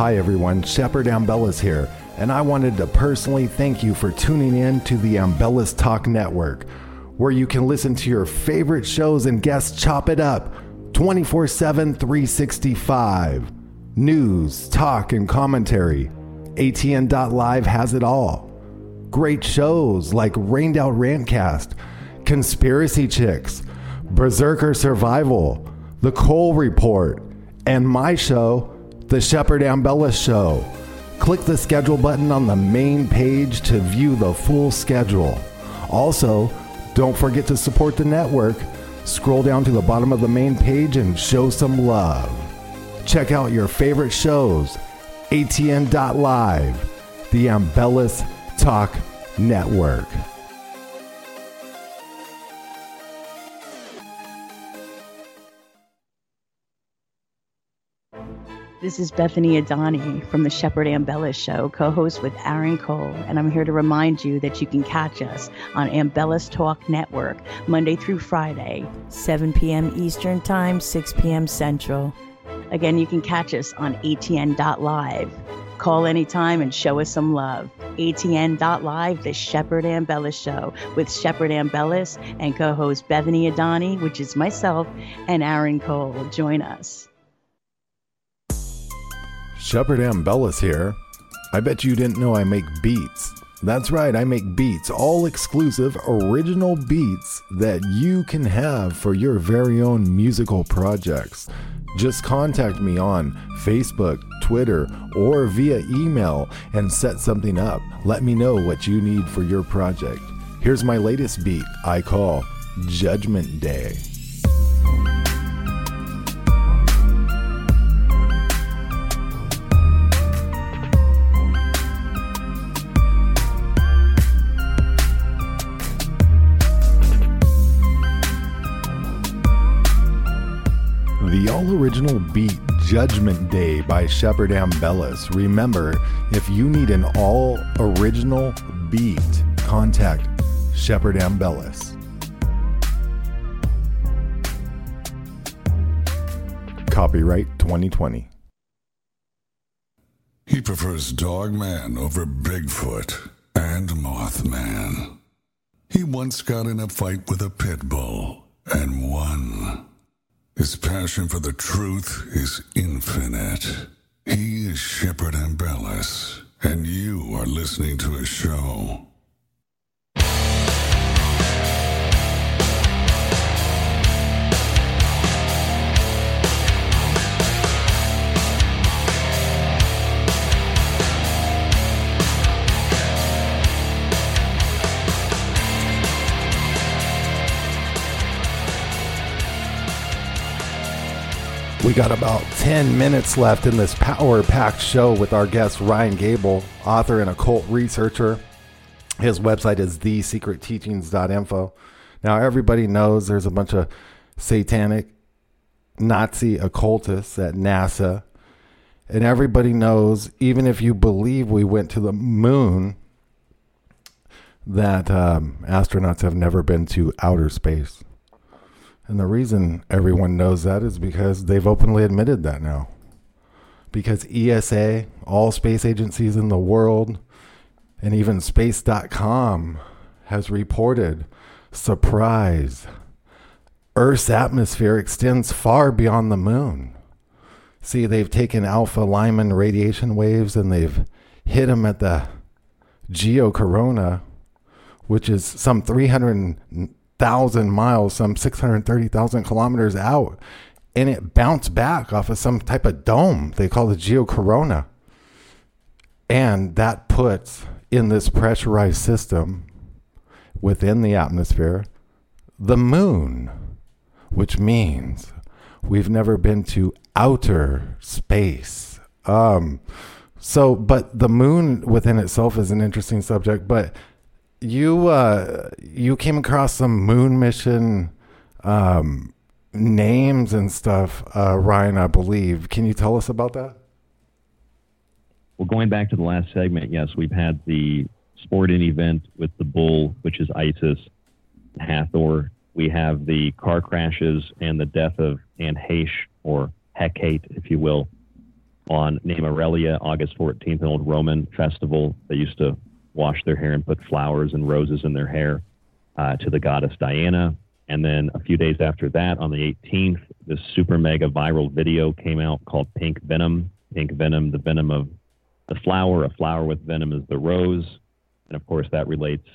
Hi everyone, Shepard Ambellas here, and I wanted to personally thank you for tuning in to the Ambellas Talk Network, where you can listen to your favorite shows and guests chop it up 24 7, 365. News, talk, and commentary. ATN.live has it all. Great shows like Rained Out Rantcast, Conspiracy Chicks, Berserker Survival, The Cole Report, and my show, The Shepard Ambella Show. Click the schedule button on the main page to view the full schedule. Also, don't forget to support the network. Scroll down to the bottom of the main page and show some love. Check out your favorite shows, atn.live, the Ambellas Talk Network. This is Bethany Adani from the Shepard Ambella Show, co host with Aaron Cole, and I'm here to remind you that you can catch us on Ambellas Talk Network Monday through Friday, 7 p.m. Eastern Time, 6 p.m. Central. Again, you can catch us on ATN.live. Call anytime and show us some love. ATN.live, the Shepard Ambellas Show with Shepard Ambellas and co host Bethany Adani, which is myself, and Aaron Cole. Join us. Shepard Ambellas here. I bet you didn't know I make beats. That's right, I make beats, all exclusive, original beats that you can have for your very own musical projects. Just contact me on Facebook, Twitter, or via email and set something up. Let me know what you need for your project. Here's my latest beat I call Judgment Day. The all original beat Judgment Day by Shepard Ambellas. Remember, if you need an all original beat, contact Shepard Ambellas. Copyright 2020. He prefers Dogman over Bigfoot and Mothman. He once got in a fight with a pit bull and won. His passion for the truth is infinite. He is Shepard Ambellas, and you are listening to his show. We got about 10 minutes left in this power packed show with our guest Ryan Gable, author and occult researcher. His website is thesecretteachings.info. Now, everybody knows there's a bunch of satanic Nazi occultists at NASA. And everybody knows, even if you believe we went to the moon, that um, astronauts have never been to outer space. And the reason everyone knows that is because they've openly admitted that now. Because ESA, all space agencies in the world, and even space.com has reported surprise. Earth's atmosphere extends far beyond the moon. See, they've taken alpha Lyman radiation waves and they've hit them at the geocorona, which is some 300 thousand miles, some six hundred thirty thousand kilometers out, and it bounced back off of some type of dome they call the geocorona, and that puts in this pressurized system within the atmosphere the moon, which means we've never been to outer space. Um, so, but the moon within itself is an interesting subject, but you uh, you came across some moon mission um, names and stuff, uh, Ryan. I believe. Can you tell us about that? Well, going back to the last segment, yes, we've had the sporting event with the bull, which is Isis, Hathor. We have the car crashes and the death of Anne Heche, or Hecate, if you will, on Nemoralia, August 14th, an old Roman festival. They used to wash their hair and put flowers and roses in their hair uh, to the goddess Diana. And then a few days after that, on the 18th, this super mega viral video came out called Pink Venom. Pink Venom, the venom of the flower. A flower with venom is the rose. And of course, that relates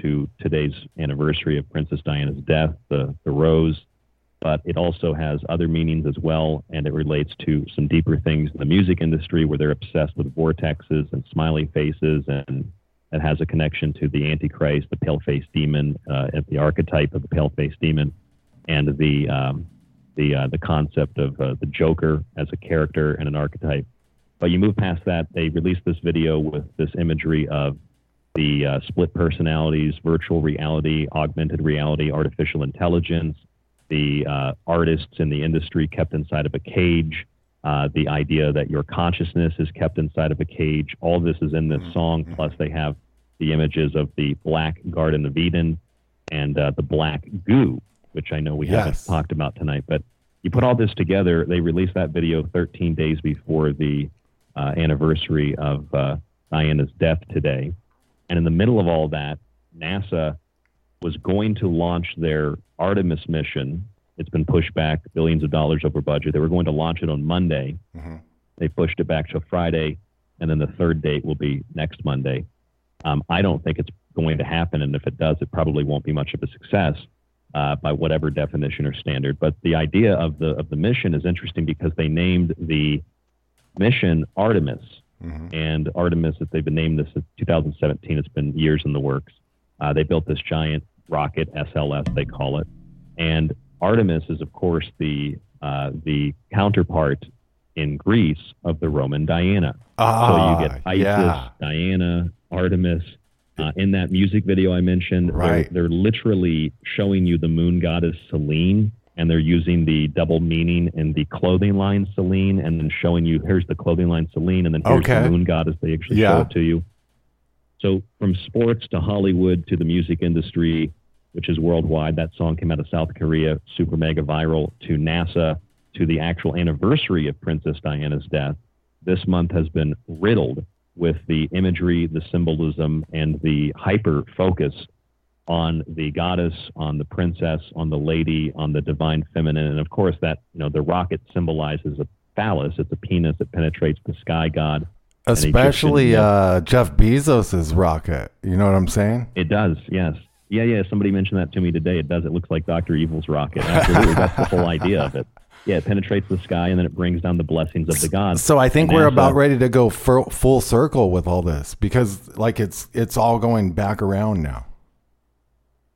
to today's anniversary of Princess Diana's death, the, the rose, but it also has other meanings as well, and it relates to some deeper things in the music industry where they're obsessed with vortexes and smiley faces, and it has a connection to the Antichrist, the pale-faced demon, uh, the archetype of the pale-faced demon, and the um, the uh, the concept of uh, the Joker as a character and an archetype. But you move past that, they released this video with this imagery of the uh, split personalities, virtual reality, augmented reality, artificial intelligence, the uh, artists in the industry kept inside of a cage, uh, the idea that your consciousness is kept inside of a cage. All this is in this mm-hmm. song. Mm-hmm. Plus, they have the images of the black Garden of Eden and uh, the black goo, which I know we yes. haven't talked about tonight. But you put all this together, they released that video 13 days before the uh, anniversary of uh, Diana's death today. And in the middle of all that, NASA was going to launch their Artemis mission. It's been pushed back billions of dollars over budget. They were going to launch it on Monday. Mm-hmm. They pushed it back to Friday, and then the third date will be next Monday. Um, I don't think it's going to happen, and if it does, it probably won't be much of a success uh, by whatever definition or standard. But the idea of the of the mission is interesting because they named the mission Artemis. Mm-hmm. And Artemis, if they've been named this since 2017, it's been years in the works. Uh, they built this giant rocket, SLS they call it, and Artemis is of course the uh, the counterpart in Greece of the Roman Diana. Ah, so you get Isis, yeah. Diana, Artemis. Uh, in that music video I mentioned, right. they're, they're literally showing you the moon goddess Selene and they're using the double meaning in the clothing line Selene, and then showing you here's the clothing line Selene, and then here's okay. the moon goddess. They actually yeah. show it to you. So from sports to Hollywood to the music industry, which is worldwide, that song came out of South Korea, super mega viral. To NASA, to the actual anniversary of Princess Diana's death, this month has been riddled with the imagery, the symbolism, and the hyper focus on the goddess, on the princess, on the lady, on the divine feminine, and of course that you know the rocket symbolizes a phallus. It's a penis that penetrates the sky god. Especially uh, Jeff Bezos's rocket. You know what I'm saying? It does. Yes. Yeah. Yeah. Somebody mentioned that to me today. It does. It looks like Doctor Evil's rocket. Absolutely. That's the whole idea of it. Yeah, it penetrates the sky and then it brings down the blessings of the gods. So I think we're about ready to go full circle with all this because like it's it's all going back around now.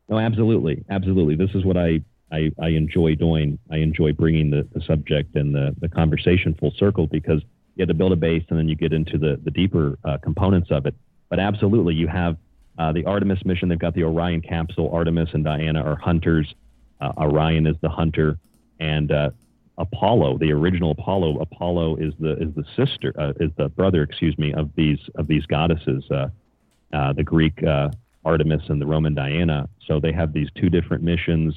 No, absolutely, absolutely. This is what I, I, I enjoy doing. I enjoy bringing the, the subject and the, the conversation full circle because you have to build a base and then you get into the, the deeper uh, components of it. But absolutely, you have uh, the Artemis mission. They've got the Orion capsule. Artemis and Diana are hunters. Uh, Orion is the hunter, and uh, Apollo, the original Apollo. Apollo is the is the sister, uh, is the brother, excuse me, of these of these goddesses. Uh, the Greek Artemis and the Roman Diana. So they have these two different missions.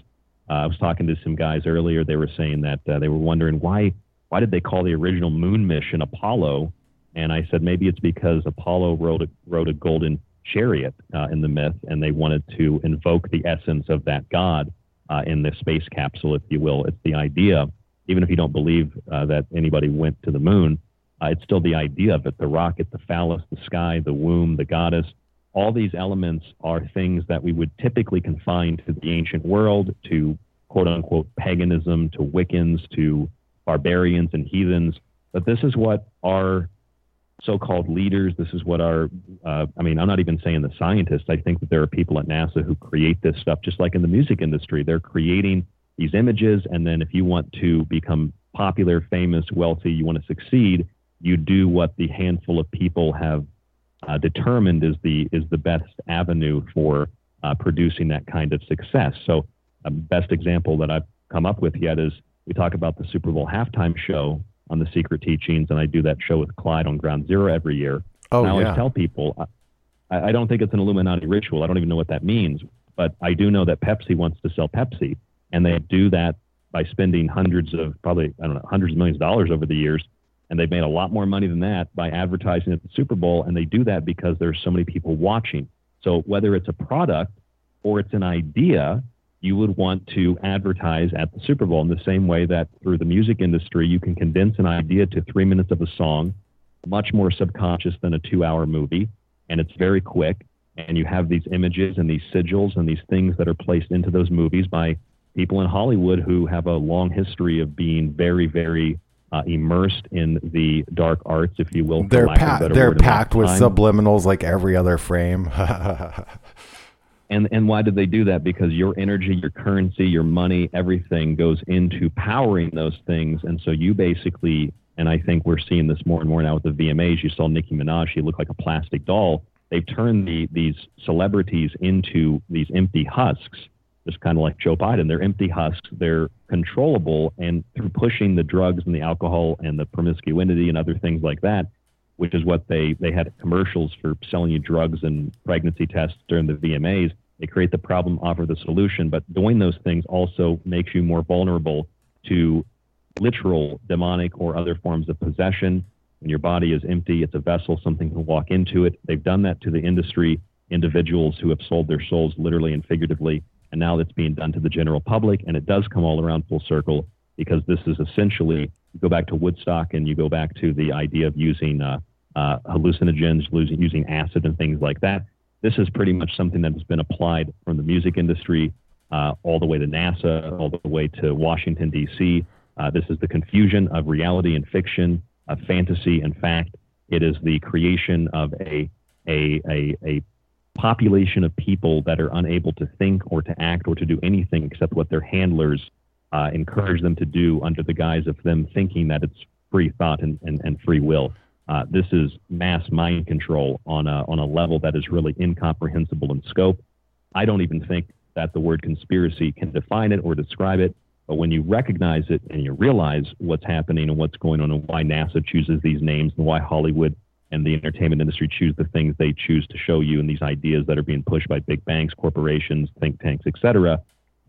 Uh, I was talking to some guys earlier. They were saying that uh, they were wondering why why did they call the original moon mission Apollo? And I said maybe it's because Apollo rode a, rode a golden chariot uh, in the myth, and they wanted to invoke the essence of that god uh, in the space capsule, if you will. It's the idea, even if you don't believe uh, that anybody went to the moon, uh, it's still the idea of it: the rocket, the phallus, the sky, the womb, the goddess all these elements are things that we would typically confine to the ancient world, to quote unquote paganism, to Wiccans, to barbarians and heathens. But this is what our so-called leaders, this is what our, uh, I mean, I'm not even saying the scientists. I think that there are people at NASA who create this stuff, just like in the music industry. They're creating these images, and then if you want to become popular, famous, wealthy, you want to succeed, you do what the handful of people have uh, determined is the is the best avenue for uh, producing that kind of success. So, a best example that I've come up with yet is we talk about the Super Bowl halftime show on the Secret Teachings, and I do that show with Clyde on Ground Zero every year. Oh, and I always yeah. tell people, I, I don't think it's an Illuminati ritual. I don't even know what that means, but I do know that Pepsi wants to sell Pepsi, and they do that by spending hundreds of probably I don't know hundreds of millions of dollars over the years and they've made a lot more money than that by advertising at the Super Bowl. And they do that because there's so many people watching. So whether it's a product or it's an idea, you would want to advertise at the Super Bowl in the same way that through the music industry, you can condense an idea to three minutes of a song, much more subconscious than a two hour movie. And it's very quick and you have these images and these sigils and these things that are placed into those movies by people in Hollywood who have a long history of being very, very uh, immersed in the dark arts, if you will. They're pa- they're packed with subliminals like every other frame. and and why did they do that? Because your energy, your currency, your money, everything goes into powering those things, and so you basically. And I think we're seeing this more and more now with the VMAs. You saw Nicki Minaj; she looked like a plastic doll. They've turned the, these celebrities into these empty husks just kind of like Joe Biden. They're empty husks. They're controllable, and through pushing the drugs and the alcohol and the promiscuity and other things like that, which is what they they had commercials for selling you drugs and pregnancy tests during the VMAs. They create the problem, offer the solution, but doing those things also makes you more vulnerable to literal demonic or other forms of possession. When your body is empty, it's a vessel, something can walk into it. They've done that to the industry, individuals who have sold their souls literally and figuratively and now that's being done to the general public. And it does come all around full circle because this is essentially you go back to Woodstock and you go back to the idea of using uh, uh, hallucinogens, using, using acid and things like that. This is pretty much something that has been applied from the music industry uh, all the way to NASA, all the way to Washington, D.C. Uh, this is the confusion of reality and fiction, of fantasy and fact. It is the creation of a, a, a, a population of people that are unable to think or to act or to do anything except what their handlers uh, encourage them to do under the guise of them thinking that it's free thought and, and, and free will. Uh, this is mass mind control on a, on a level that is really incomprehensible in scope. I don't even think that the word conspiracy can define it or describe it. But when you recognize it and you realize what's happening and what's going on and why NASA chooses these names and why Hollywood and the entertainment industry choose the things they choose to show you and these ideas that are being pushed by big banks, corporations, think tanks, etc.,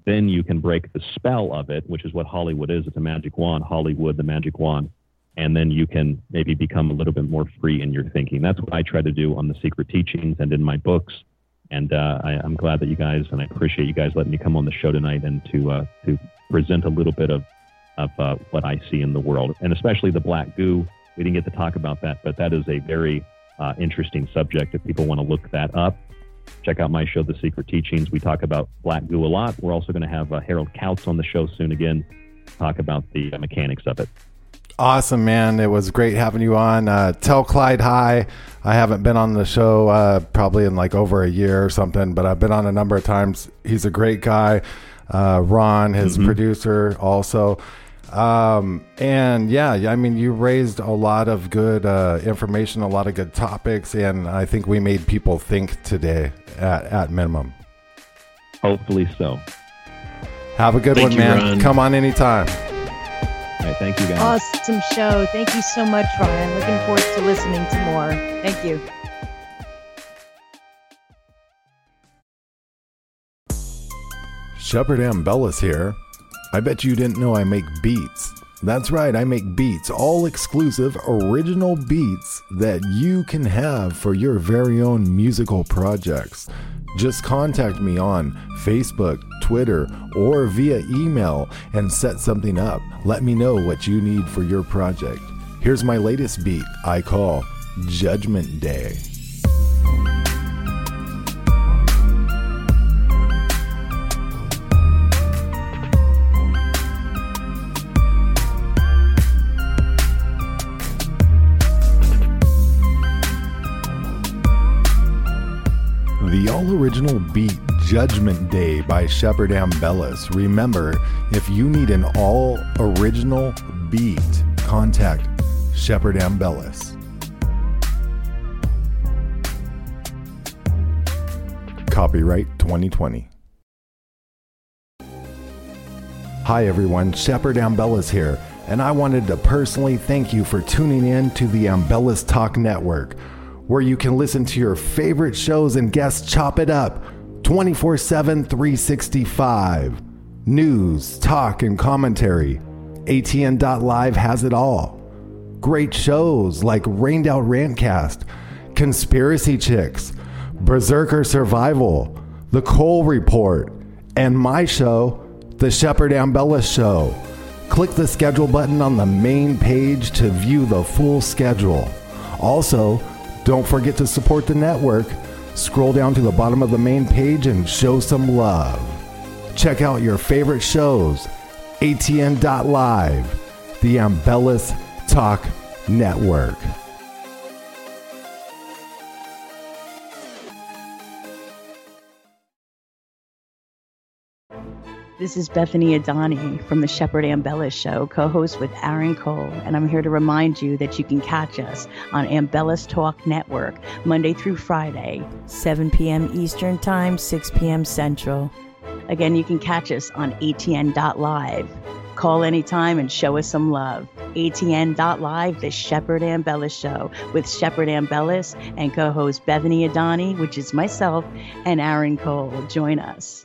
then you can break the spell of it, which is what Hollywood is. It's a magic wand, Hollywood, the magic wand. And then you can maybe become a little bit more free in your thinking. That's what I try to do on the secret teachings and in my books. And uh, I, am glad that you guys, and I appreciate you guys letting me come on the show tonight and to uh, to present a little bit of of uh, what I see in the world, and especially the black goo we didn't get to talk about that, but that is a very uh, interesting subject. If people want to look that up, check out my show, The Secret Teachings. We talk about black goo a lot. We're also going to have uh, Harald Kautz on the show soon again, talk about the uh, mechanics of it. Awesome, man. It was great having you on. Uh, tell Clyde hi. I haven't been on the show uh, probably in like over a year or something, but I've been on a number of times. He's a great guy. Uh, Ron, his mm-hmm. producer, also. Um, and yeah, I mean, you raised a lot of good uh, information, a lot of good topics, and I think we made people think today at, at minimum. Hopefully so. Have a good thank one, you, man. Ron. Come on anytime. All right, thank you, guys. Awesome show. Thank you so much, Ryan. Looking forward to listening to more. Thank you. Shepard Ambellas here. I bet you didn't know I make beats. That's right, I make beats, all exclusive, original beats that you can have for your very own musical projects. Just contact me on Facebook, Twitter, or via email and set something up. Let me know what you need for your project. Here's my latest beat I call Judgment Day. The all original beat Judgment Day by Shepard Ambellas. Remember, if you need an all original beat, contact Shepard Ambellas. Copyright 2020. Hi everyone, Shepard Ambellas here, and I wanted to personally thank you for tuning in to the Ambellas Talk Network where you can listen to your favorite shows and guests chop it up 24 7, 365. News, talk, and commentary. ATN.live has it all. Great shows like Rained Out Rantcast, Conspiracy Chicks, Berserker Survival, The Cole Report, and my show, The Shepard Ambella Show. Click the schedule button on the main page to view the full schedule. Also, don't forget to support the network. scroll down to the bottom of the main page and show some love. Check out your favorite shows, atn.live, the Ambellas Talk Network. This is Bethany Adani from the Shepard Ambellas Show, co host with Aaron Cole, and I'm here to remind you that you can catch us on Ambellas Talk Network Monday through Friday, 7 p.m. Eastern Time, 6 p.m. Central. Again, you can catch us on ATN.live. Call anytime and show us some love. ATN.live, the Shepard Ambellas Show with Shepard Ambellas and co host Bethany Adani, which is myself, and Aaron Cole. Join us.